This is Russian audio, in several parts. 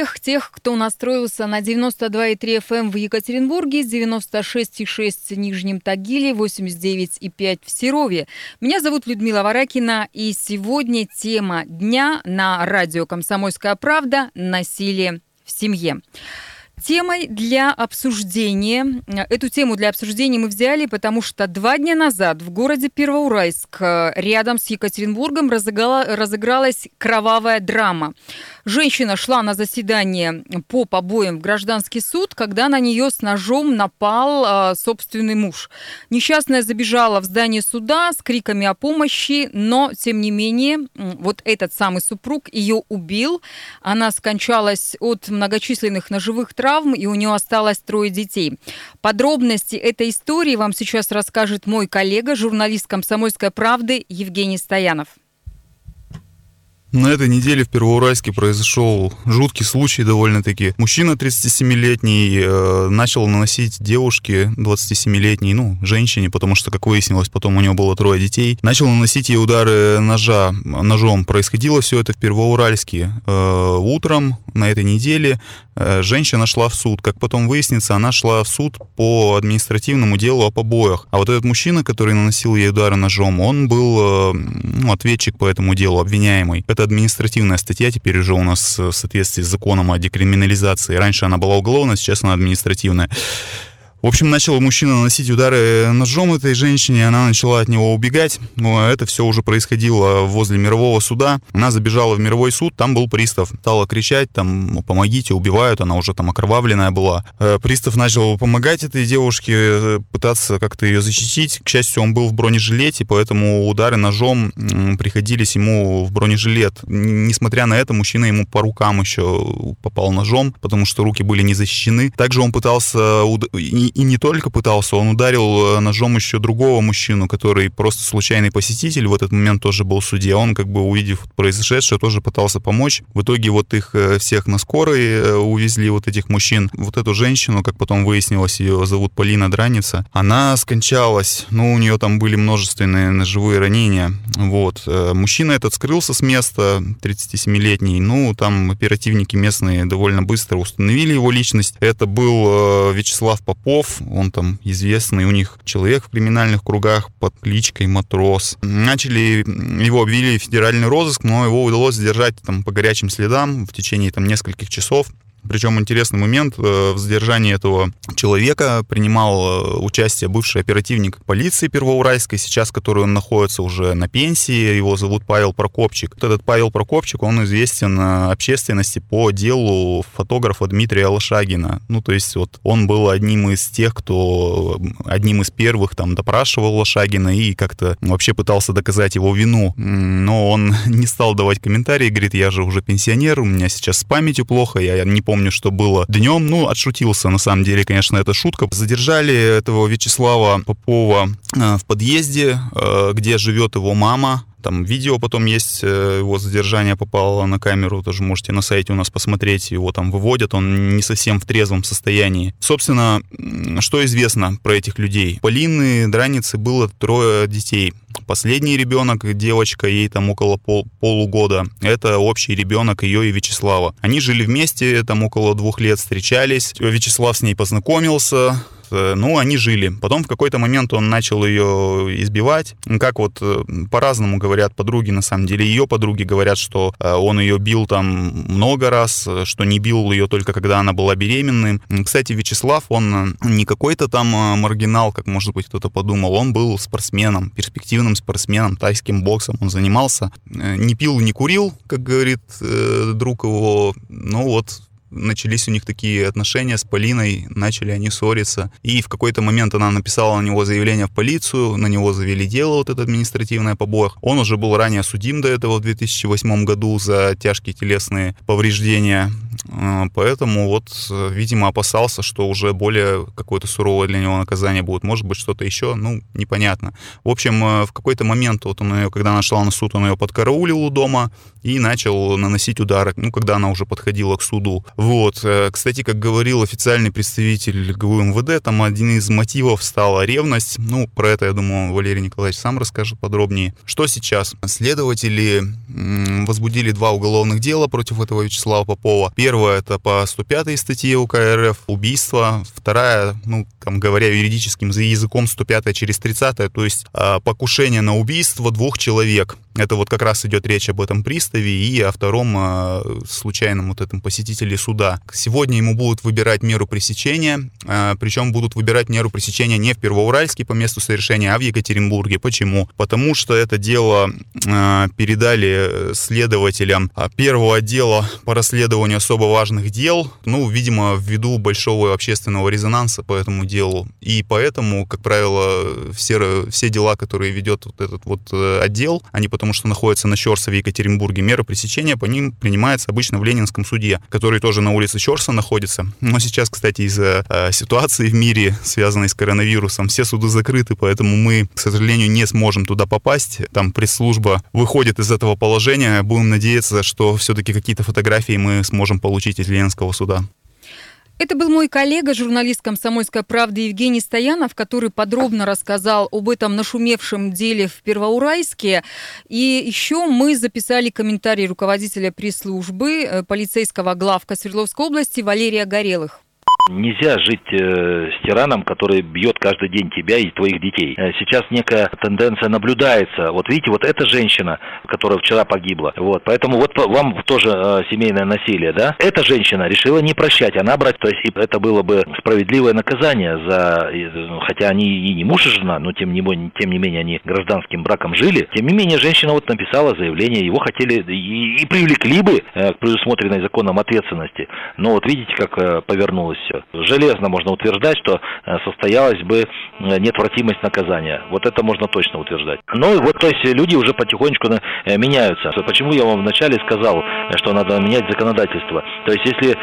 всех тех, кто настроился на 92,3 FM эм в Екатеринбурге, 96,6 в Нижнем Тагиле, 89,5 в Серове. Меня зовут Людмила Варакина, и сегодня тема дня на радио «Комсомольская правда» «Насилие в семье». Темой для обсуждения, эту тему для обсуждения мы взяли, потому что два дня назад в городе Первоуральск, э, рядом с Екатеринбургом, разыгралась кровавая драма. Женщина шла на заседание по побоям в гражданский суд, когда на нее с ножом напал э, собственный муж. Несчастная забежала в здание суда с криками о помощи, но, тем не менее, вот этот самый супруг ее убил. Она скончалась от многочисленных ножевых травм, и у нее осталось трое детей. Подробности этой истории вам сейчас расскажет мой коллега, журналист «Комсомольской правды» Евгений Стоянов. На этой неделе в Первоуральске произошел жуткий случай довольно-таки. Мужчина 37-летний э, начал наносить девушке 27-летней, ну, женщине, потому что, как выяснилось, потом у него было трое детей, начал наносить ей удары ножа, ножом. Происходило все это в Первоуральске. Э, утром на этой неделе э, женщина шла в суд. Как потом выяснится, она шла в суд по административному делу о побоях. А вот этот мужчина, который наносил ей удары ножом, он был э, ну, ответчик по этому делу, обвиняемый. Это это административная статья теперь уже у нас в соответствии с законом о декриминализации. Раньше она была уголовная, сейчас она административная. В общем, начал мужчина наносить удары ножом этой женщине, она начала от него убегать. Но это все уже происходило возле мирового суда. Она забежала в мировой суд, там был пристав. Стала кричать, там, помогите, убивают, она уже там окровавленная была. Э, пристав начал помогать этой девушке, э, пытаться как-то ее защитить. К счастью, он был в бронежилете, поэтому удары ножом приходились ему в бронежилет. Несмотря на это, мужчина ему по рукам еще попал ножом, потому что руки были не защищены. Также он пытался и не только пытался, он ударил э, ножом еще другого мужчину, который просто случайный посетитель в этот момент тоже был в суде. Он, как бы увидев произошедшее, тоже пытался помочь. В итоге вот их э, всех на скорой э, увезли, вот этих мужчин. Вот эту женщину, как потом выяснилось, ее зовут Полина Драница, она скончалась. Ну, у нее там были множественные ножевые ранения. Вот. Мужчина этот скрылся с места, 37-летний. Ну, там оперативники местные довольно быстро установили его личность. Это был Вячеслав Попов, Петров, он там известный у них человек в криминальных кругах под кличкой Матрос. Начали, его обвели в федеральный розыск, но его удалось задержать там по горячим следам в течение там нескольких часов. Причем интересный момент, э, в задержании этого человека принимал э, участие бывший оперативник полиции Первоуральской, сейчас который он находится уже на пенсии, его зовут Павел Прокопчик. Вот этот Павел Прокопчик, он известен э, общественности по делу фотографа Дмитрия Лошагина. Ну, то есть вот он был одним из тех, кто одним из первых там допрашивал Лошагина и как-то вообще пытался доказать его вину. Но он не стал давать комментарии, говорит, я же уже пенсионер, у меня сейчас с памятью плохо, я не помню, что было днем. Ну, отшутился, на самом деле, конечно, это шутка. Задержали этого Вячеслава Попова э, в подъезде, э, где живет его мама, там видео потом есть, э, его задержание попало на камеру, тоже можете на сайте у нас посмотреть, его там выводят, он не совсем в трезвом состоянии. Собственно, что известно про этих людей? Полины Драницы было трое детей. Последний ребенок, девочка, ей там около пол, полугода, это общий ребенок ее и Вячеслава. Они жили вместе, там около двух лет встречались. Вячеслав с ней познакомился, ну, они жили. Потом в какой-то момент он начал ее избивать. Как вот э, по-разному говорят подруги, на самом деле. Ее подруги говорят, что э, он ее бил там много раз, что не бил ее только когда она была беременной. Кстати, Вячеслав, он не какой-то там маргинал, как, может быть, кто-то подумал. Он был спортсменом, перспективным спортсменом, тайским боксом он занимался. Не пил, не курил, как говорит друг его. Ну вот, начались у них такие отношения с Полиной, начали они ссориться. И в какой-то момент она написала на него заявление в полицию, на него завели дело, вот это административное побоях. Он уже был ранее судим до этого в 2008 году за тяжкие телесные повреждения. А, поэтому вот, видимо, опасался, что уже более какое-то суровое для него наказание будет. Может быть, что-то еще, ну, непонятно. В общем, э, в какой-то момент, вот он ее, когда она шла на суд, он ее подкараулил у дома и начал наносить удары, ну, когда она уже подходила к суду. Вот. Э, кстати, как говорил официальный представитель ГУ МВД, там один из мотивов стала ревность. Ну, про это, я думаю, Валерий Николаевич сам расскажет подробнее. Что сейчас? Следователи возбудили два уголовных дела против этого Вячеслава Попова. Первый Первая это по 105 статье УК РФ убийство. Вторая, ну, там говоря юридическим языком, 105 через 30 то есть а, покушение на убийство двух человек. Это вот как раз идет речь об этом приставе и о втором э, случайном вот этом посетителе суда. Сегодня ему будут выбирать меру пресечения, э, причем будут выбирать меру пресечения не в Первоуральске по месту совершения, а в Екатеринбурге. Почему? Потому что это дело э, передали следователям первого отдела по расследованию особо важных дел, ну, видимо, ввиду большого общественного резонанса по этому делу. И поэтому, как правило, все, все дела, которые ведет вот этот вот отдел, они потому что находится на Щорса в Екатеринбурге, мера пресечения по ним принимается обычно в Ленинском суде, который тоже на улице Щорса находится. Но сейчас, кстати, из-за э, ситуации в мире, связанной с коронавирусом, все суды закрыты, поэтому мы, к сожалению, не сможем туда попасть. Там пресс-служба выходит из этого положения. Будем надеяться, что все-таки какие-то фотографии мы сможем получить из Ленинского суда. Это был мой коллега, журналист «Комсомольской правды» Евгений Стоянов, который подробно рассказал об этом нашумевшем деле в Первоуральске. И еще мы записали комментарий руководителя пресс-службы э, полицейского главка Свердловской области Валерия Горелых. Нельзя жить э, с тираном, который бьет каждый день тебя и твоих детей. Э, сейчас некая тенденция наблюдается. Вот видите, вот эта женщина, которая вчера погибла. Вот, поэтому вот вам тоже э, семейное насилие, да? Эта женщина решила не прощать, она брать, то есть это было бы справедливое наказание за, ну, хотя они и не муж и жена, но тем не, тем не менее они гражданским браком жили. Тем не менее женщина вот написала заявление, его хотели и, и привлекли бы э, к предусмотренной законом ответственности. Но вот видите, как э, повернулось все железно можно утверждать, что э, состоялась бы э, неотвратимость наказания. Вот это можно точно утверждать. Ну и вот, то есть люди уже потихонечку э, меняются. Почему я вам вначале сказал, что надо менять законодательство? То есть если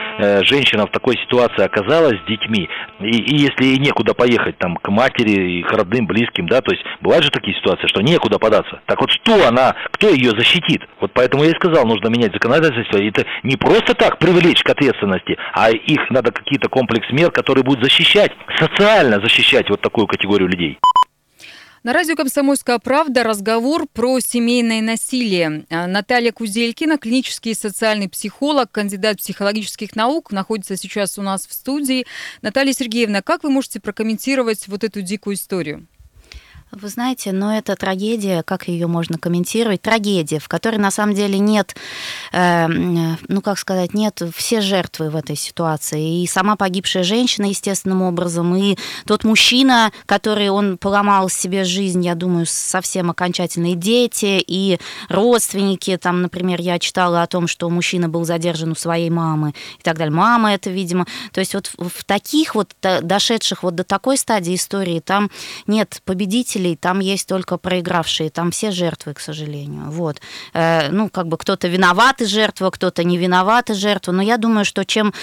женщина в такой ситуации оказалась с детьми, и, и если ей некуда поехать там к матери и к родным, близким, да, то есть бывают же такие ситуации, что некуда податься. Так вот что она, кто ее защитит? Вот поэтому я и сказал, нужно менять законодательство. И это не просто так привлечь к ответственности, а их надо какие-то комплекс мер, который будет защищать, социально защищать вот такую категорию людей. На радио «Комсомольская правда» разговор про семейное насилие. А, Наталья Кузелькина, клинический социальный психолог, кандидат психологических наук, находится сейчас у нас в студии. Наталья Сергеевна, как вы можете прокомментировать вот эту дикую историю? Вы знаете, но это трагедия, как ее можно комментировать? Трагедия, в которой на самом деле нет, э, ну как сказать, нет все жертвы в этой ситуации. И сама погибшая женщина естественным образом, и тот мужчина, который он поломал себе жизнь, я думаю, совсем окончательно, и дети, и родственники. Там, например, я читала о том, что мужчина был задержан у своей мамы и так далее. Мама это, видимо. То есть вот в таких вот, дошедших вот до такой стадии истории, там нет победителей победителей, там есть только проигравшие, там все жертвы, к сожалению. Вот. Э, ну, как бы кто-то виноват и жертва, кто-то не виноват и жертва, но я думаю, что чем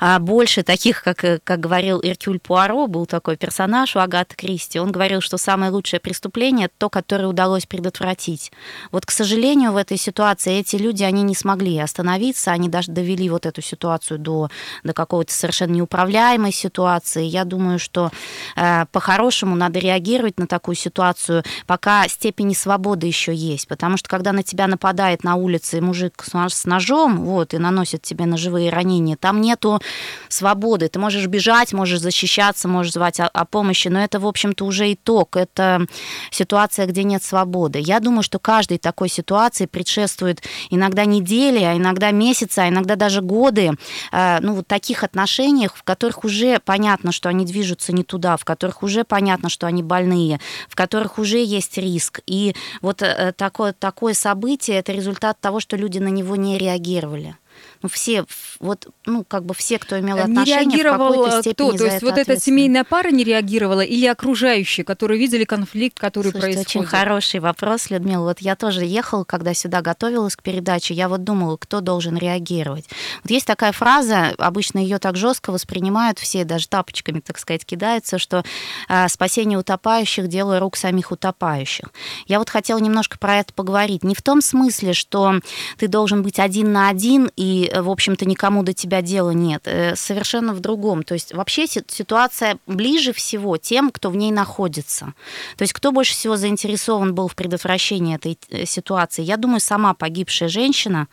а, больше таких, как, э, как говорил Иркюль Пуаро, был такой персонаж у Агаты Кристи, он говорил, что самое лучшее преступление – то, которое удалось предотвратить. Вот, к сожалению, в этой ситуации эти люди, они не смогли остановиться, они даже довели вот эту ситуацию до, до какой-то совершенно неуправляемой ситуации. Я думаю, что э, по-хорошему надо реагировать на такую такую ситуацию, пока степени свободы еще есть. Потому что когда на тебя нападает на улице мужик с ножом, вот, и наносит тебе ножевые ранения, там нету свободы. Ты можешь бежать, можешь защищаться, можешь звать о, о помощи, но это, в общем-то, уже итог. Это ситуация, где нет свободы. Я думаю, что каждой такой ситуации предшествует иногда недели, а иногда месяцы, а иногда даже годы, э, ну, вот таких отношениях, в которых уже понятно, что они движутся не туда, в которых уже понятно, что они больные, в которых уже есть риск. И вот э, такое, такое событие – это результат того, что люди на него не реагировали ну, все, вот, ну, как бы все, кто имел отношение, не реагировал в какой-то степени кто? То есть вот эта семейная пара не реагировала или окружающие, которые видели конфликт, который Слушайте, происходит? очень хороший вопрос, Людмила. Вот я тоже ехала, когда сюда готовилась к передаче, я вот думала, кто должен реагировать. Вот есть такая фраза, обычно ее так жестко воспринимают все, даже тапочками, так сказать, кидаются, что э, спасение утопающих – дело рук самих утопающих. Я вот хотела немножко про это поговорить. Не в том смысле, что ты должен быть один на один и и, в общем-то, никому до тебя дела нет. Э, совершенно в другом. То есть вообще ситуация ближе всего тем, кто в ней находится. То есть кто больше всего заинтересован был в предотвращении этой э, ситуации? Я думаю, сама погибшая женщина,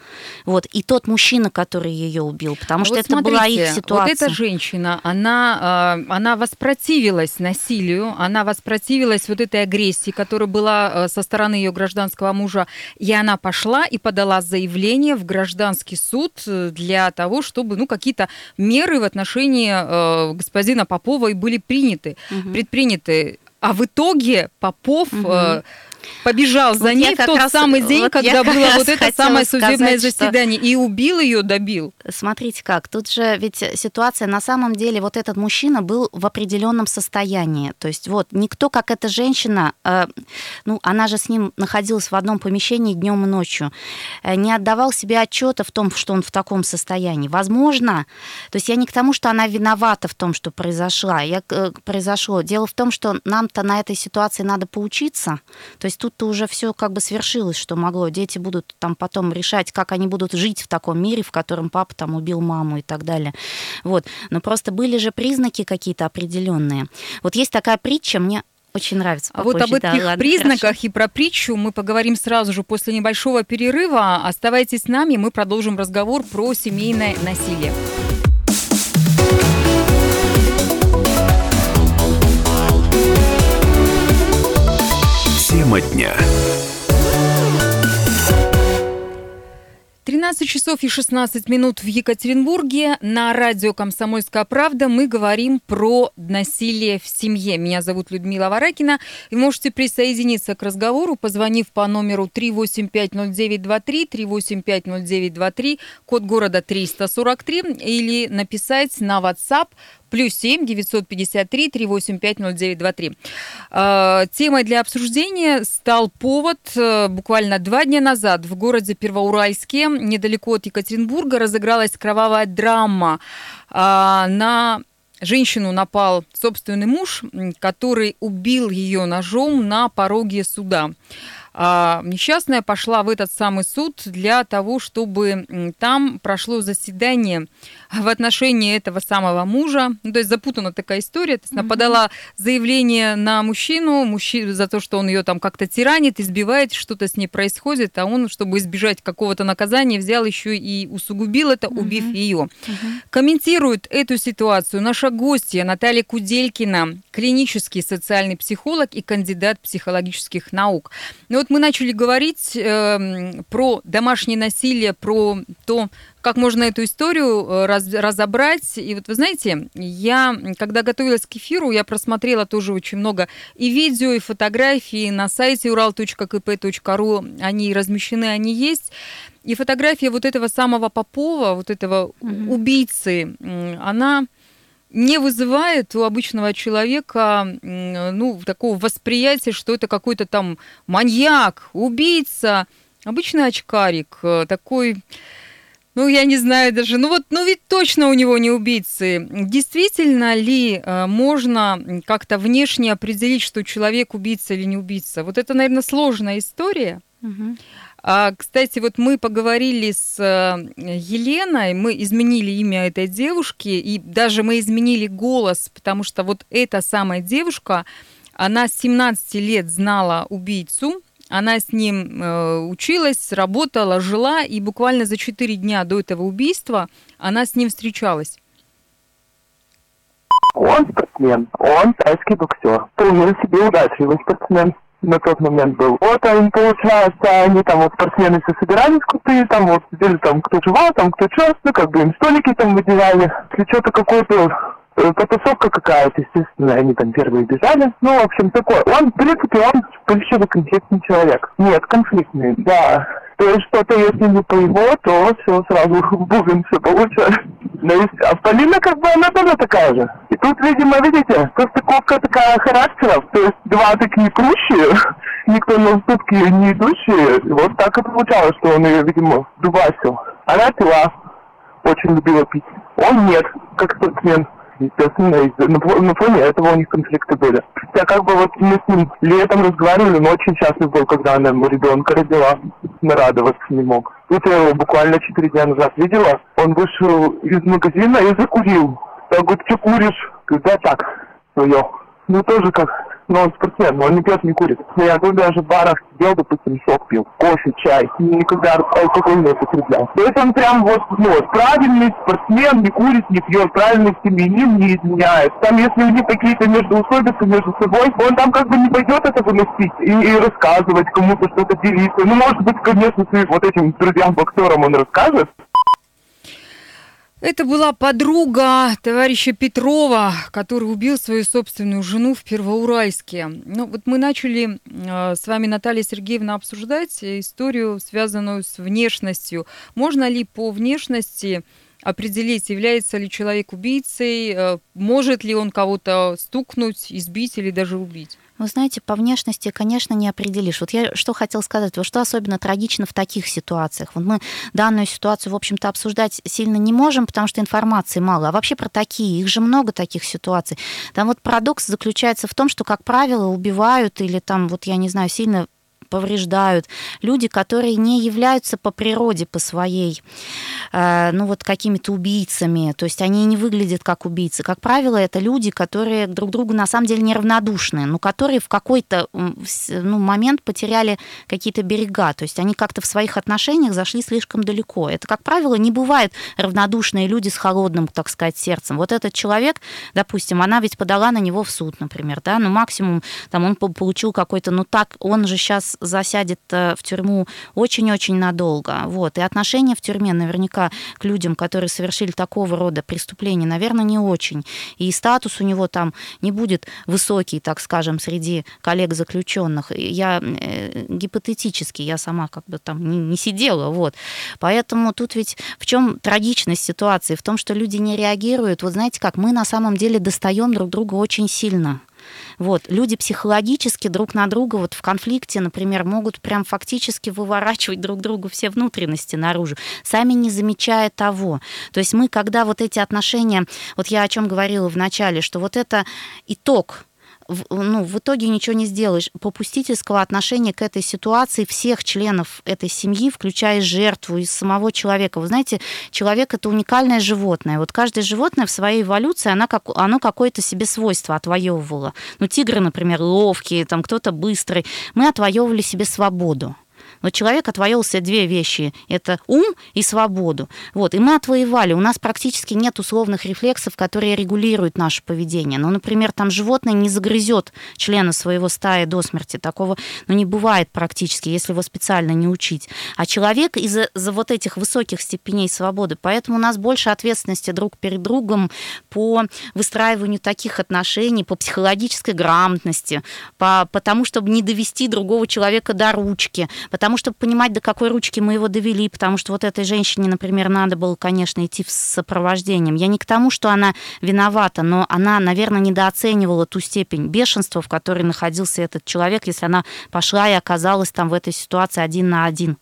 вот, и тот мужчина, который ее убил, потому а что вот это смотрите, была их ситуация. Вот эта женщина, она, она воспротивилась насилию, она воспротивилась вот этой агрессии, которая была э, со стороны ее гражданского мужа, и она пошла и подала заявление в гражданский суд э, для того, чтобы ну, какие-то меры в отношении э, господина Попова и были приняты, угу. предприняты. А в итоге Попов угу. э, побежал за вот ней в тот раз, самый день, вот когда было вот это самое судебное заседание, что... и убил ее, добил. Смотрите как, тут же ведь ситуация на самом деле, вот этот мужчина был в определенном состоянии, то есть вот никто, как эта женщина, э, ну она же с ним находилась в одном помещении днем и ночью, э, не отдавал себе отчета в том, что он в таком состоянии. Возможно, то есть я не к тому, что она виновата в том, что произошло, я, э, произошло. Дело в том, что нам-то на этой ситуации надо поучиться, то есть есть тут-то уже все как бы свершилось, что могло. Дети будут там потом решать, как они будут жить в таком мире, в котором папа там убил маму и так далее. Вот. Но просто были же признаки какие-то определенные. Вот есть такая притча, мне очень нравится. А вот об этих да, ладно, признаках хорошо. и про притчу мы поговорим сразу же после небольшого перерыва. Оставайтесь с нами, мы продолжим разговор про семейное насилие. Тема дня. 13 часов и 16 минут в Екатеринбурге. На радио «Комсомольская правда» мы говорим про насилие в семье. Меня зовут Людмила Варакина. И можете присоединиться к разговору, позвонив по номеру 3850923, 3850923, код города 343, или написать на WhatsApp плюс 7 953 385 0923. Темой для обсуждения стал повод. Э, буквально два дня назад в городе Первоуральске, недалеко от Екатеринбурга, разыгралась кровавая драма. А, на женщину напал собственный муж, который убил ее ножом на пороге суда. А несчастная пошла в этот самый суд для того, чтобы там прошло заседание в отношении этого самого мужа. Ну, то есть запутана такая история. То есть она подала заявление на мужчину, мужчину за то, что он ее там как-то тиранит, избивает, что-то с ней происходит, а он, чтобы избежать какого-то наказания, взял еще и усугубил это, убив ее. Комментирует эту ситуацию наша гостья Наталья Куделькина, клинический социальный психолог и кандидат психологических наук. Ну вот мы начали говорить э, про домашнее насилие, про то, как можно эту историю э, раз, разобрать. И вот вы знаете, я, когда готовилась к эфиру, я просмотрела тоже очень много и видео, и фотографий на сайте ural.kp.ru. Они размещены, они есть. И фотография вот этого самого Попова, вот этого угу. убийцы, она не вызывает у обычного человека ну, такого восприятия, что это какой-то там маньяк, убийца, обычный очкарик, э, такой, ну, я не знаю даже, ну вот, ну ведь точно у него не убийцы. Действительно ли э, можно как-то внешне определить, что человек убийца или не убийца? Вот это, наверное, сложная история. Угу. А, кстати, вот мы поговорили с э, Еленой, мы изменили имя этой девушки, и даже мы изменили голос, потому что вот эта самая девушка, она с 17 лет знала убийцу, она с ним э, училась, работала, жила, и буквально за 4 дня до этого убийства она с ним встречалась. Он спортсмен, он тайский боксер. Вполне себе удачливый спортсмен на тот момент был. Вот он, получается, они там вот спортсмены все собирались крутые, там вот сидели там кто жива, там кто что, ну как бы им столики там выделяли. Если что-то какой-то потасовка какая-то, естественно, они там первые бежали. Ну, в общем, такой. Он, в принципе, он плечевый конфликтный человек. Нет, конфликтный, да. То есть что-то, если не по его, то все сразу бубен все получается. Но есть, а Полина как бы она тоже такая же. И тут, видимо, видите, состыковка такая характеров. То есть два такие прущие, никто на уступки не идущие. Вот так и получалось, что он ее, видимо, дубасил. Она пила, очень любила пить. Он нет, как спортсмен естественно, на, фоне этого у них конфликты были. Хотя как бы вот мы с ним летом разговаривали, но очень счастлив был, когда она ему ребенка родила, нарадоваться не мог. Вот я его буквально четыре дня назад видела. Он вышел из магазина и закурил. Я говорю, что куришь? Говорит, да так, свое. Ну, тоже как но он спортсмен, но он не пьет, не курит. Я говорю, даже в барах сидел, допустим, сок пил, кофе, чай, никогда алкоголь не употреблял. То есть он прям вот, ну, правильный спортсмен, не курит, не пьет, правильный семьянин, не изменяет. Там, если у них какие-то междуусобицы между собой, он там как бы не пойдет это выносить и, и рассказывать кому-то что-то делиться. Ну, может быть, конечно, своим вот этим друзьям-боксерам он расскажет, это была подруга товарища Петрова, который убил свою собственную жену в Первоуральске. Ну, вот мы начали э, с вами, Наталья Сергеевна, обсуждать историю, связанную с внешностью. Можно ли по внешности определить, является ли человек убийцей, э, может ли он кого-то стукнуть, избить или даже убить? Вы знаете, по внешности, конечно, не определишь. Вот я что хотел сказать, вот что особенно трагично в таких ситуациях. Вот мы данную ситуацию, в общем-то, обсуждать сильно не можем, потому что информации мало. А вообще про такие, их же много таких ситуаций. Там вот парадокс заключается в том, что, как правило, убивают или там, вот я не знаю, сильно повреждают, люди, которые не являются по природе, по своей, э, ну вот какими-то убийцами, то есть они не выглядят как убийцы. Как правило, это люди, которые друг другу на самом деле неравнодушны, но которые в какой-то ну, момент потеряли какие-то берега, то есть они как-то в своих отношениях зашли слишком далеко. Это, как правило, не бывает равнодушные люди с холодным, так сказать, сердцем. Вот этот человек, допустим, она ведь подала на него в суд, например, да, ну максимум там он получил какой-то, ну так, он же сейчас засядет э, в тюрьму очень-очень надолго. Вот. И отношение в тюрьме наверняка к людям, которые совершили такого рода преступления, наверное, не очень. И статус у него там не будет высокий, так скажем, среди коллег заключенных. Я э, гипотетически, я сама как бы там не, не сидела, вот. Поэтому тут ведь в чем трагичность ситуации? В том, что люди не реагируют. Вот знаете как, мы на самом деле достаем друг друга очень сильно. Вот. Люди психологически друг на друга вот в конфликте, например, могут прям фактически выворачивать друг другу все внутренности наружу, сами не замечая того. То есть мы, когда вот эти отношения, вот я о чем говорила в начале, что вот это итог ну, в итоге ничего не сделаешь. Попустительского отношения к этой ситуации всех членов этой семьи, включая жертву и самого человека. Вы знаете, человек это уникальное животное. Вот каждое животное в своей эволюции, она как, оно какое-то себе свойство отвоевывало. Ну, тигры, например, ловкие, там кто-то быстрый. Мы отвоевывали себе свободу. Но человек отвоевал себе две вещи. Это ум и свободу. Вот. И мы отвоевали. У нас практически нет условных рефлексов, которые регулируют наше поведение. Ну, например, там животное не загрызет члена своего стаи до смерти. Такого ну, не бывает практически, если его специально не учить. А человек из-за за вот этих высоких степеней свободы. Поэтому у нас больше ответственности друг перед другом по выстраиванию таких отношений, по психологической грамотности, по, по тому, чтобы не довести другого человека до ручки, потому тому, чтобы понимать, до какой ручки мы его довели, потому что вот этой женщине, например, надо было, конечно, идти с сопровождением. Я не к тому, что она виновата, но она, наверное, недооценивала ту степень бешенства, в которой находился этот человек, если она пошла и оказалась там в этой ситуации один на один.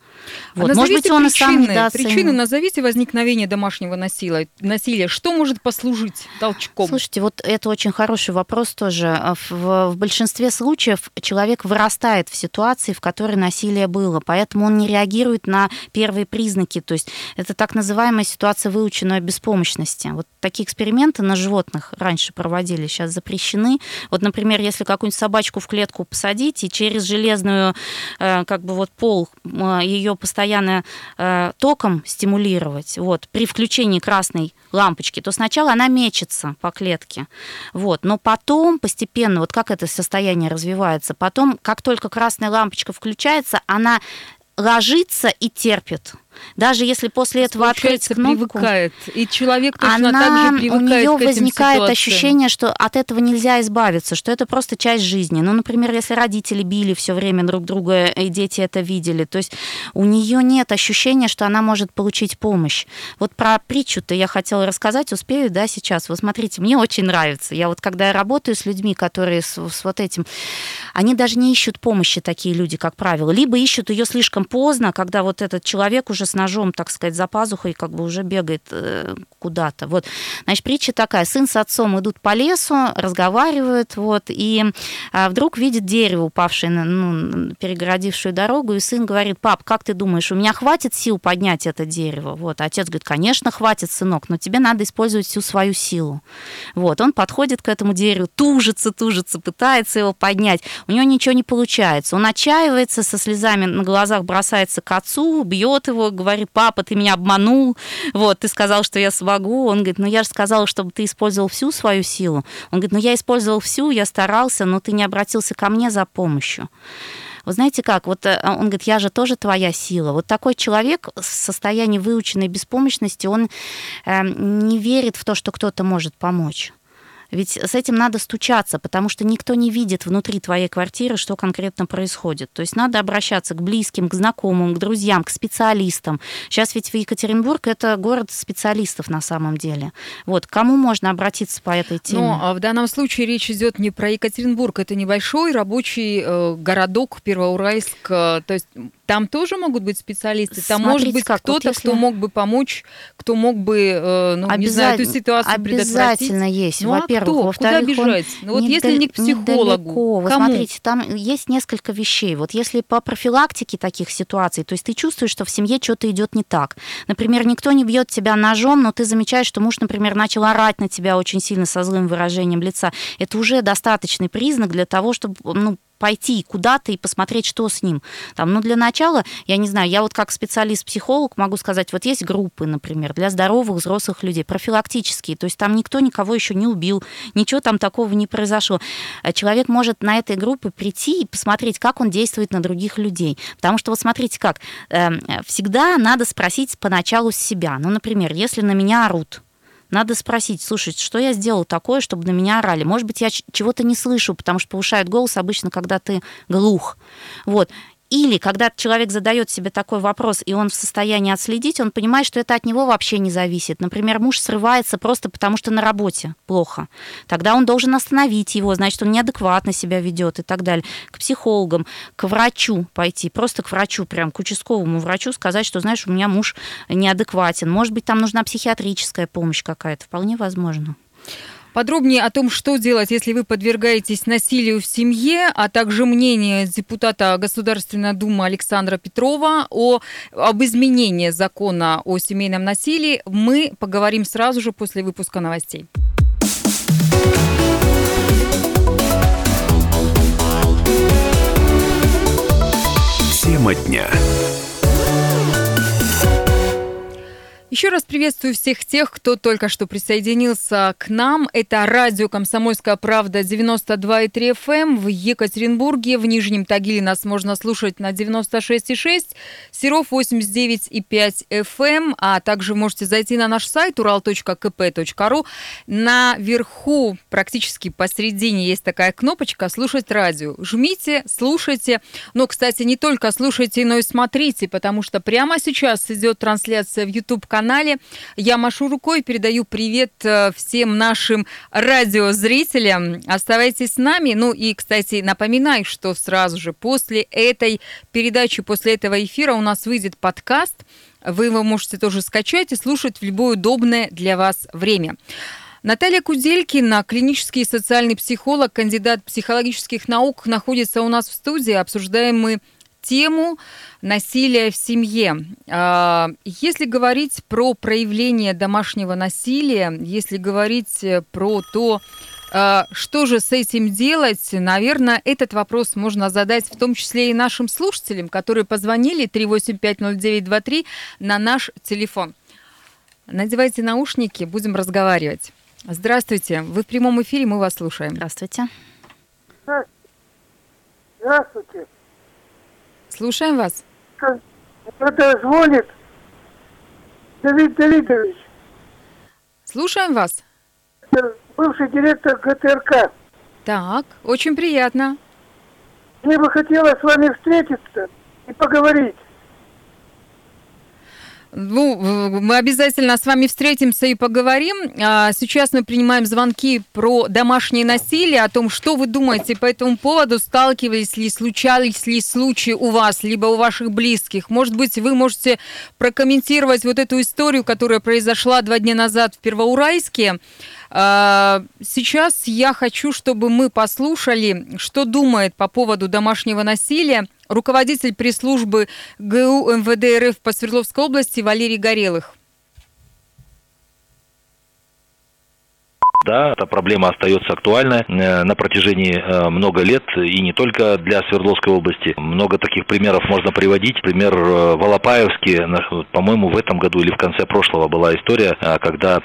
Вот. А Может быть, он причины, и сам недооценил. Причины назовите возникновения домашнего насилия. насилия. Что может послужить толчком? Слушайте, вот это очень хороший вопрос тоже. В, в большинстве случаев человек вырастает в ситуации, в которой насилие было поэтому он не реагирует на первые признаки. То есть это так называемая ситуация выученной беспомощности. Вот такие эксперименты на животных раньше проводили, сейчас запрещены. Вот, например, если какую-нибудь собачку в клетку посадить и через железную, э, как бы вот пол э, ее постоянно э, током стимулировать, вот, при включении красной лампочки, то сначала она мечется по клетке, вот, но потом постепенно, вот как это состояние развивается, потом, как только красная лампочка включается, она ложится и терпит. Даже если после этого открыть кнопку, привыкает, и человек точно она, так же привыкает у нее к этим возникает ситуациям. ощущение, что от этого нельзя избавиться, что это просто часть жизни. Ну, например, если родители били все время друг друга, и дети это видели, то есть у нее нет ощущения, что она может получить помощь. Вот про притчу-то я хотела рассказать, успею, да, сейчас. Вот смотрите, мне очень нравится. Я вот когда я работаю с людьми, которые с, с вот этим, они даже не ищут помощи, такие люди, как правило, либо ищут ее слишком поздно, когда вот этот человек уже уже с ножом, так сказать, за пазухой, как бы уже бегает э, куда-то. Вот, значит, притча такая, сын с отцом идут по лесу, разговаривают, вот, и а, вдруг видит дерево, упавшее, ну, перегородившую дорогу, и сын говорит, пап, как ты думаешь, у меня хватит сил поднять это дерево? Вот, отец говорит, конечно, хватит, сынок, но тебе надо использовать всю свою силу. Вот, он подходит к этому дереву, тужится, тужится, пытается его поднять, у него ничего не получается, он отчаивается, со слезами на глазах бросается к отцу, бьет его, говорит, папа, ты меня обманул, вот, ты сказал, что я смогу, он говорит, ну я же сказала, чтобы ты использовал всю свою силу, он говорит, ну я использовал всю, я старался, но ты не обратился ко мне за помощью. Вы знаете как, вот э, он говорит, я же тоже твоя сила. Вот такой человек в состоянии выученной беспомощности, он э, не верит в то, что кто-то может помочь. Ведь с этим надо стучаться, потому что никто не видит внутри твоей квартиры, что конкретно происходит. То есть надо обращаться к близким, к знакомым, к друзьям, к специалистам. Сейчас ведь в Екатеринбург это город специалистов на самом деле. Вот, к кому можно обратиться по этой теме? Но а в данном случае речь идет не про Екатеринбург, это небольшой рабочий э, городок Первоуральск. Э, то есть там тоже могут быть специалисты. Там Смотрите, может быть кто-то, вот если... кто мог бы помочь, кто мог бы, э, ну, не знаю, эту ситуацию Обязательно есть. Ну, Во-первых, а кто? Куда бежать? Ну, вот если не к психологу, недалеко. Кому? смотрите, там есть несколько вещей. Вот если по профилактике таких ситуаций, то есть ты чувствуешь, что в семье что-то идет не так. Например, никто не бьет тебя ножом, но ты замечаешь, что муж, например, начал орать на тебя очень сильно со злым выражением лица. Это уже достаточный признак для того, чтобы ну, пойти куда-то и посмотреть, что с ним. Там, ну, для начала, я не знаю, я вот как специалист-психолог могу сказать, вот есть группы, например, для здоровых взрослых людей, профилактические, то есть там никто никого еще не убил, ничего там такого не произошло. А человек может на этой группе прийти и посмотреть, как он действует на других людей. Потому что вот смотрите как, эм, всегда надо спросить поначалу себя. Ну, например, если на меня орут, надо спросить, слушай, что я сделал такое, чтобы на меня орали? Может быть, я чего-то не слышу, потому что повышают голос обычно, когда ты глух. Вот. Или когда человек задает себе такой вопрос, и он в состоянии отследить, он понимает, что это от него вообще не зависит. Например, муж срывается просто потому, что на работе плохо. Тогда он должен остановить его, значит, он неадекватно себя ведет и так далее. К психологам, к врачу пойти, просто к врачу, прям к участковому врачу сказать, что, знаешь, у меня муж неадекватен. Может быть, там нужна психиатрическая помощь какая-то. Вполне возможно. Подробнее о том, что делать, если вы подвергаетесь насилию в семье, а также мнение депутата Государственной Думы Александра Петрова о, об изменении закона о семейном насилии, мы поговорим сразу же после выпуска новостей. Тема дня. Еще раз приветствую всех тех, кто только что присоединился к нам. Это радио «Комсомольская правда» 92,3 FM эм. в Екатеринбурге. В Нижнем Тагиле нас можно слушать на 96,6, Серов 89,5 FM, эм. а также можете зайти на наш сайт ural.kp.ru. Наверху, практически посередине, есть такая кнопочка «Слушать радио». Жмите, слушайте. Но, кстати, не только слушайте, но и смотрите, потому что прямо сейчас идет трансляция в YouTube-канале канале. Я машу рукой, передаю привет э, всем нашим радиозрителям. Оставайтесь с нами. Ну и, кстати, напоминаю, что сразу же после этой передачи, после этого эфира у нас выйдет подкаст. Вы его можете тоже скачать и слушать в любое удобное для вас время. Наталья Куделькина, клинический социальный психолог, кандидат психологических наук, находится у нас в студии. Обсуждаем мы тему насилия в семье. А, если говорить про проявление домашнего насилия, если говорить э, про то, а, что же с этим делать? Наверное, этот вопрос можно задать в том числе и нашим слушателям, которые позвонили 3850923 на наш телефон. Надевайте наушники, будем разговаривать. Здравствуйте, вы в прямом эфире, мы вас слушаем. Здравствуйте. Здравствуйте. Слушаем вас. Это звонит Давид Давидович. Слушаем вас. Бывший директор ГТРК. Так, очень приятно. Мне бы хотелось с вами встретиться и поговорить. Ну, мы обязательно с вами встретимся и поговорим. А сейчас мы принимаем звонки про домашнее насилие, о том, что вы думаете по этому поводу, сталкивались ли, случались ли случаи у вас, либо у ваших близких. Может быть, вы можете прокомментировать вот эту историю, которая произошла два дня назад в Первоурайске. А, сейчас я хочу, чтобы мы послушали, что думает по поводу домашнего насилия руководитель пресс-службы ГУ МВД РФ по Свердловской области Валерий Горелых. Да, эта проблема остается актуальной э, на протяжении э, много лет, и не только для Свердловской области. Много таких примеров можно приводить. Пример э, в Алапаевске, по-моему, в этом году или в конце прошлого была история, когда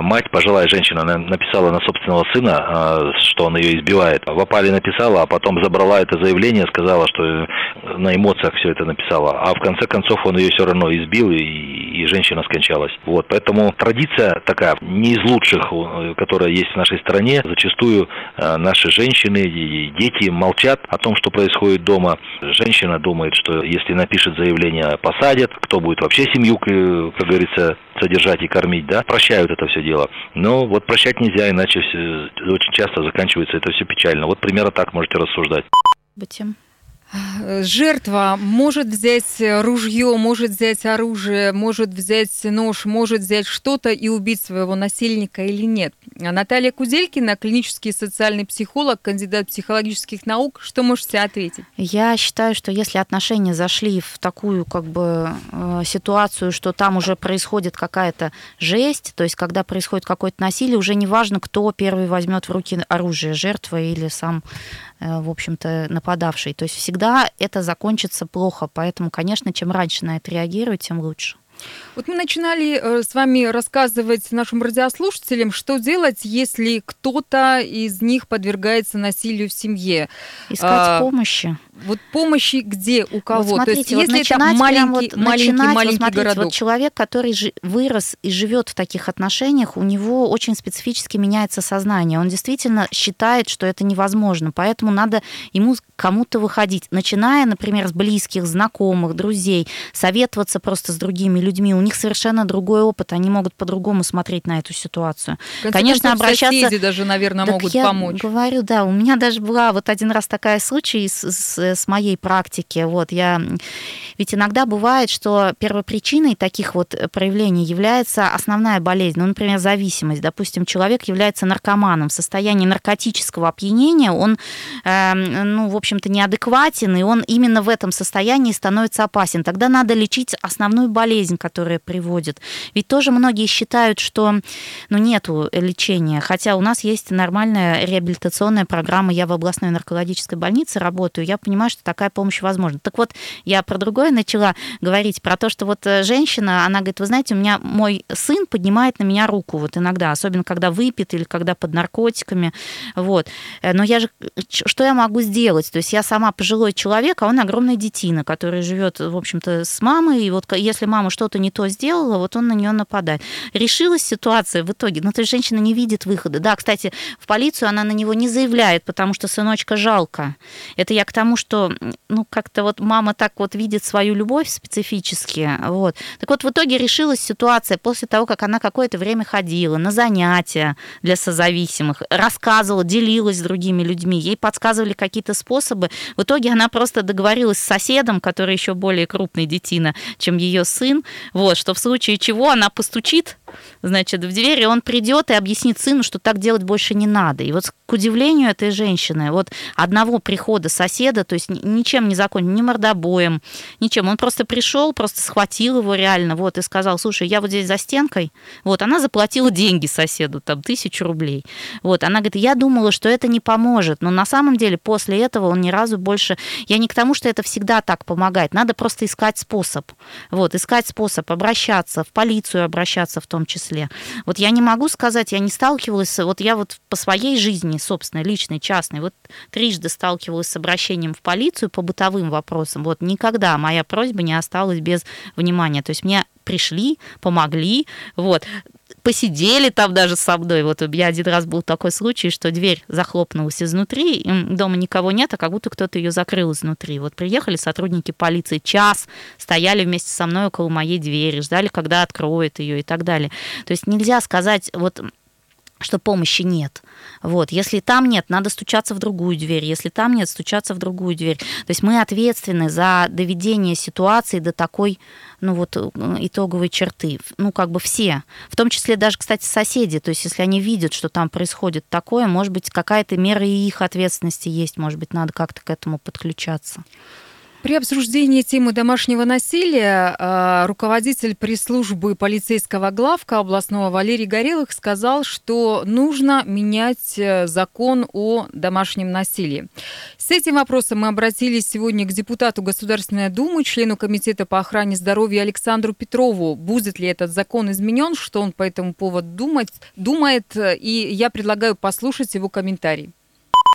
мать, пожилая женщина, написала на собственного сына, что он ее избивает. В опале написала, а потом забрала это заявление, сказала, что на эмоциях все это написала. А в конце концов он ее все равно избил, и женщина скончалась. Вот, поэтому традиция такая, не из лучших, которая которая есть в нашей стране, зачастую э, наши женщины и дети молчат о том, что происходит дома. Женщина думает, что если напишет заявление, посадят, кто будет вообще семью, как говорится, содержать и кормить, да, прощают это все дело. Но вот прощать нельзя, иначе очень часто заканчивается это все печально. Вот примерно так можете рассуждать. Бытим. Жертва может взять ружье, может взять оружие, может взять нож, может взять что-то и убить своего насильника или нет. Наталья Куделькина, клинический социальный психолог, кандидат психологических наук. Что можете ответить? Я считаю, что если отношения зашли в такую как бы э, ситуацию, что там уже происходит какая-то жесть, то есть когда происходит какое-то насилие, уже не важно, кто первый возьмет в руки оружие, жертва или сам в общем-то, нападавший. То есть всегда это закончится плохо, поэтому, конечно, чем раньше на это реагировать, тем лучше. Вот мы начинали э, с вами рассказывать нашим радиослушателям, что делать, если кто-то из них подвергается насилию в семье. Искать а, помощи. Вот помощи где, у кого? Вот смотрите, То есть, вот если это маленький, вот, маленький, начинать, маленький вот смотрите, городок. Вот человек, который жи- вырос и живет в таких отношениях, у него очень специфически меняется сознание. Он действительно считает, что это невозможно. Поэтому надо ему кому-то выходить, начиная, например, с близких, знакомых, друзей, советоваться просто с другими людьми. У них совершенно другой опыт, они могут по-другому смотреть на эту ситуацию. Конечно, концов, обращаться... Соседи даже, наверное, так могут я помочь. говорю, да, у меня даже была вот один раз такая случай с, с, с моей практики. Вот я... Ведь иногда бывает, что первопричиной таких вот проявлений является основная болезнь, ну, например, зависимость. Допустим, человек является наркоманом в состоянии наркотического опьянения, он, э, ну, в общем-то, неадекватен, и он именно в этом состоянии становится опасен. Тогда надо лечить основную болезнь, которая приводит. Ведь тоже многие считают, что ну, нету лечения, хотя у нас есть нормальная реабилитационная программа. Я в областной наркологической больнице работаю, я понимаю, что такая помощь возможна. Так вот, я про другое начала говорить, про то, что вот э, женщина, она говорит, вы знаете, у меня мой сын поднимает на меня руку вот иногда, особенно когда выпит или когда под наркотиками, вот. Э, но я же, что я могу сделать? То есть я сама пожилой человек, а он огромная детина, который живет, в общем-то, с мамой, и вот если мама что-то не то сделала, вот он на нее нападает. Решилась ситуация в итоге, ну, то есть женщина не видит выхода. Да, кстати, в полицию она на него не заявляет, потому что сыночка жалко. Это я к тому, что, ну, как-то вот мама так вот видит свою любовь специфически, вот. Так вот, в итоге решилась ситуация после того, как она какое-то время ходила на занятия для созависимых, рассказывала, делилась с другими людьми, ей подсказывали какие-то способы. В итоге она просто договорилась с соседом, который еще более крупный детина, чем ее сын, вот, что в случае чего она постучит значит, в дверь, и он придет и объяснит сыну, что так делать больше не надо. И вот к удивлению этой женщины, вот одного прихода соседа, то есть ничем не закончен, ни мордобоем, ничем. Он просто пришел, просто схватил его реально, вот, и сказал, слушай, я вот здесь за стенкой, вот, она заплатила деньги соседу, там, тысячу рублей. Вот, она говорит, я думала, что это не поможет, но на самом деле после этого он ни разу больше... Я не к тому, что это всегда так помогает, надо просто искать способ. Вот, искать способ обращаться, в полицию обращаться в том числе. Вот я не могу сказать, я не сталкивалась, вот я вот по своей жизни, собственно, личной, частной, вот трижды сталкивалась с обращением в полицию по бытовым вопросам. Вот никогда моя просьба не осталась без внимания. То есть мне пришли, помогли, вот. Посидели там даже со мной. Вот у меня один раз был такой случай, что дверь захлопнулась изнутри, дома никого нет, а как будто кто-то ее закрыл изнутри. Вот приехали сотрудники полиции, час стояли вместе со мной около моей двери, ждали, когда откроют ее и так далее. То есть нельзя сказать, вот что помощи нет. Вот. Если там нет, надо стучаться в другую дверь. Если там нет, стучаться в другую дверь. То есть мы ответственны за доведение ситуации до такой ну вот, э, итоговой черты. Ну, как бы все. В том числе даже, кстати, соседи. То есть если они видят, что там происходит такое, может быть, какая-то мера и их ответственности есть. Может быть, надо как-то к этому подключаться. При обсуждении темы домашнего насилия а, руководитель пресс-службы полицейского главка областного Валерий Горелых сказал, что нужно менять э, закон о домашнем насилии. С этим вопросом мы обратились сегодня к депутату Государственной Думы, члену Комитета по охране здоровья Александру Петрову. Будет ли этот закон изменен, что он по этому поводу думает, думает и я предлагаю послушать его комментарий.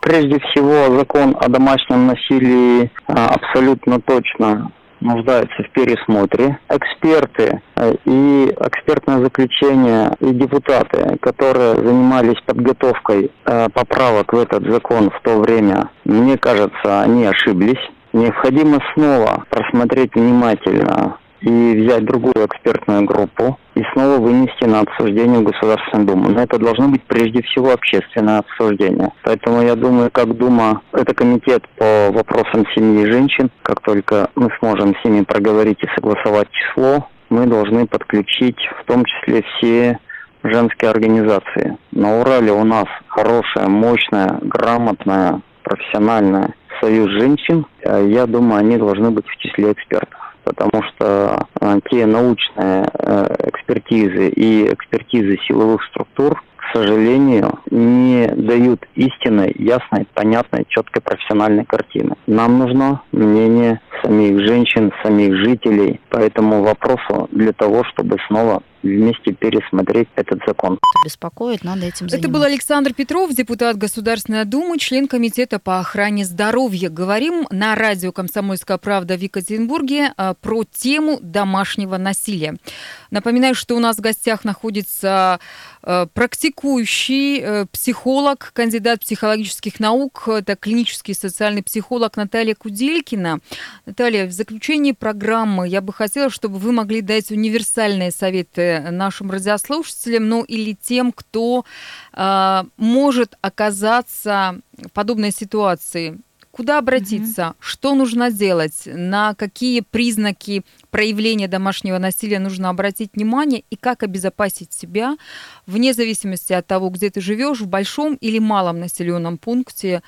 Прежде всего, закон о домашнем насилии а, абсолютно точно нуждается в пересмотре. Эксперты э, и экспертное заключение и депутаты, которые занимались подготовкой э, поправок в этот закон в то время, мне кажется, они ошиблись. Необходимо снова просмотреть внимательно и взять другую экспертную группу и снова вынести на обсуждение в Государственную Думу. Но это должно быть прежде всего общественное обсуждение. Поэтому я думаю, как Дума, это комитет по вопросам семьи и женщин, как только мы сможем с ними проговорить и согласовать число, мы должны подключить в том числе все женские организации. На Урале у нас хорошая, мощная, грамотная, профессиональная союз женщин. Я думаю, они должны быть в числе экспертов потому что э, те научные э, экспертизы и экспертизы силовых структур, сожалению, не дают истинной, ясной, понятной, четкой профессиональной картины. Нам нужно мнение самих женщин, самих жителей по этому вопросу для того, чтобы снова вместе пересмотреть этот закон. Беспокоит, надо этим заниматься. Это был Александр Петров, депутат Государственной Думы, член Комитета по охране здоровья. Говорим на радио «Комсомольская правда» в Екатеринбурге а, про тему домашнего насилия. Напоминаю, что у нас в гостях находится практикующий э, психолог, кандидат психологических наук, это клинический социальный психолог Наталья Куделькина. Наталья, в заключении программы я бы хотела, чтобы вы могли дать универсальные советы нашим радиослушателям, ну или тем, кто э, может оказаться в подобной ситуации. Куда обратиться? Mm-hmm. Что нужно делать? На какие признаки проявления домашнего насилия нужно обратить внимание? И как обезопасить себя вне зависимости от того, где ты живешь, в большом или малом населенном пункте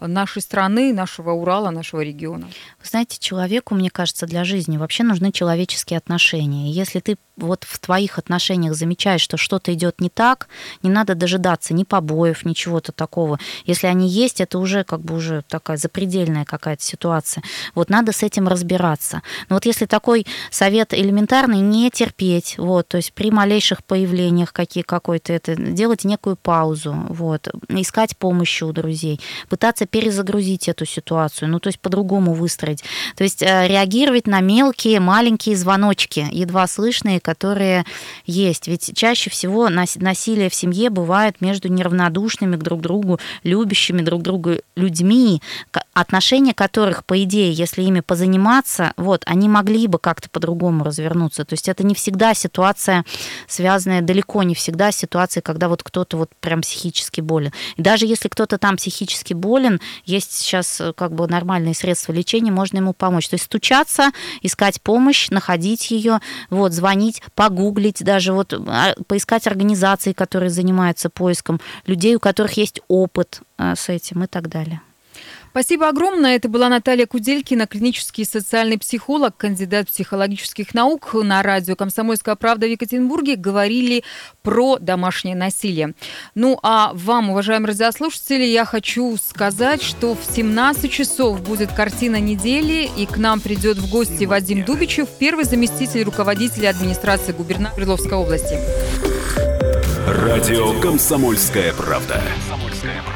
нашей страны, нашего Урала, нашего региона? Вы знаете, человеку, мне кажется, для жизни вообще нужны человеческие отношения. И если ты вот в твоих отношениях замечаешь, что что-то идет не так, не надо дожидаться ни побоев, ни чего-то такого. Если они есть, это уже как бы уже такая запредельная какая-то ситуация. Вот надо с этим разбираться. Но вот если такой совет элементарный, не терпеть, вот, то есть при малейших появлениях какие, какой-то это, делать некую паузу, вот, искать помощи у друзей, пытаться перезагрузить эту ситуацию, ну, то есть по-другому выстроить. То есть э, реагировать на мелкие, маленькие звоночки, едва слышные, которые есть. Ведь чаще всего насилие в семье бывает между неравнодушными к друг другу, любящими друг друга людьми, отношения которых, по идее, если ими позаниматься, вот, они могли бы как-то по-другому развернуться. То есть это не всегда ситуация, связанная далеко не всегда ситуация, когда вот кто-то вот прям психически болен. И даже если кто-то там психически болен, есть сейчас э, как бы нормальные средства лечения, можно ему помочь. То есть стучаться, искать помощь, находить ее, вот, звонить, погуглить даже, вот а, поискать организации, которые занимаются поиском людей, у которых есть опыт а, с этим и так далее. Спасибо огромное. Это была Наталья Куделькина, клинический социальный психолог, кандидат психологических наук. На радио «Комсомольская правда» в Екатеринбурге говорили про домашнее насилие. Ну а вам, уважаемые радиослушатели, я хочу сказать, что в 17 часов будет картина недели, и к нам придет в гости Вадим Дубичев, первый заместитель руководителя администрации губернатора Свердловской области. Радио «Комсомольская правда».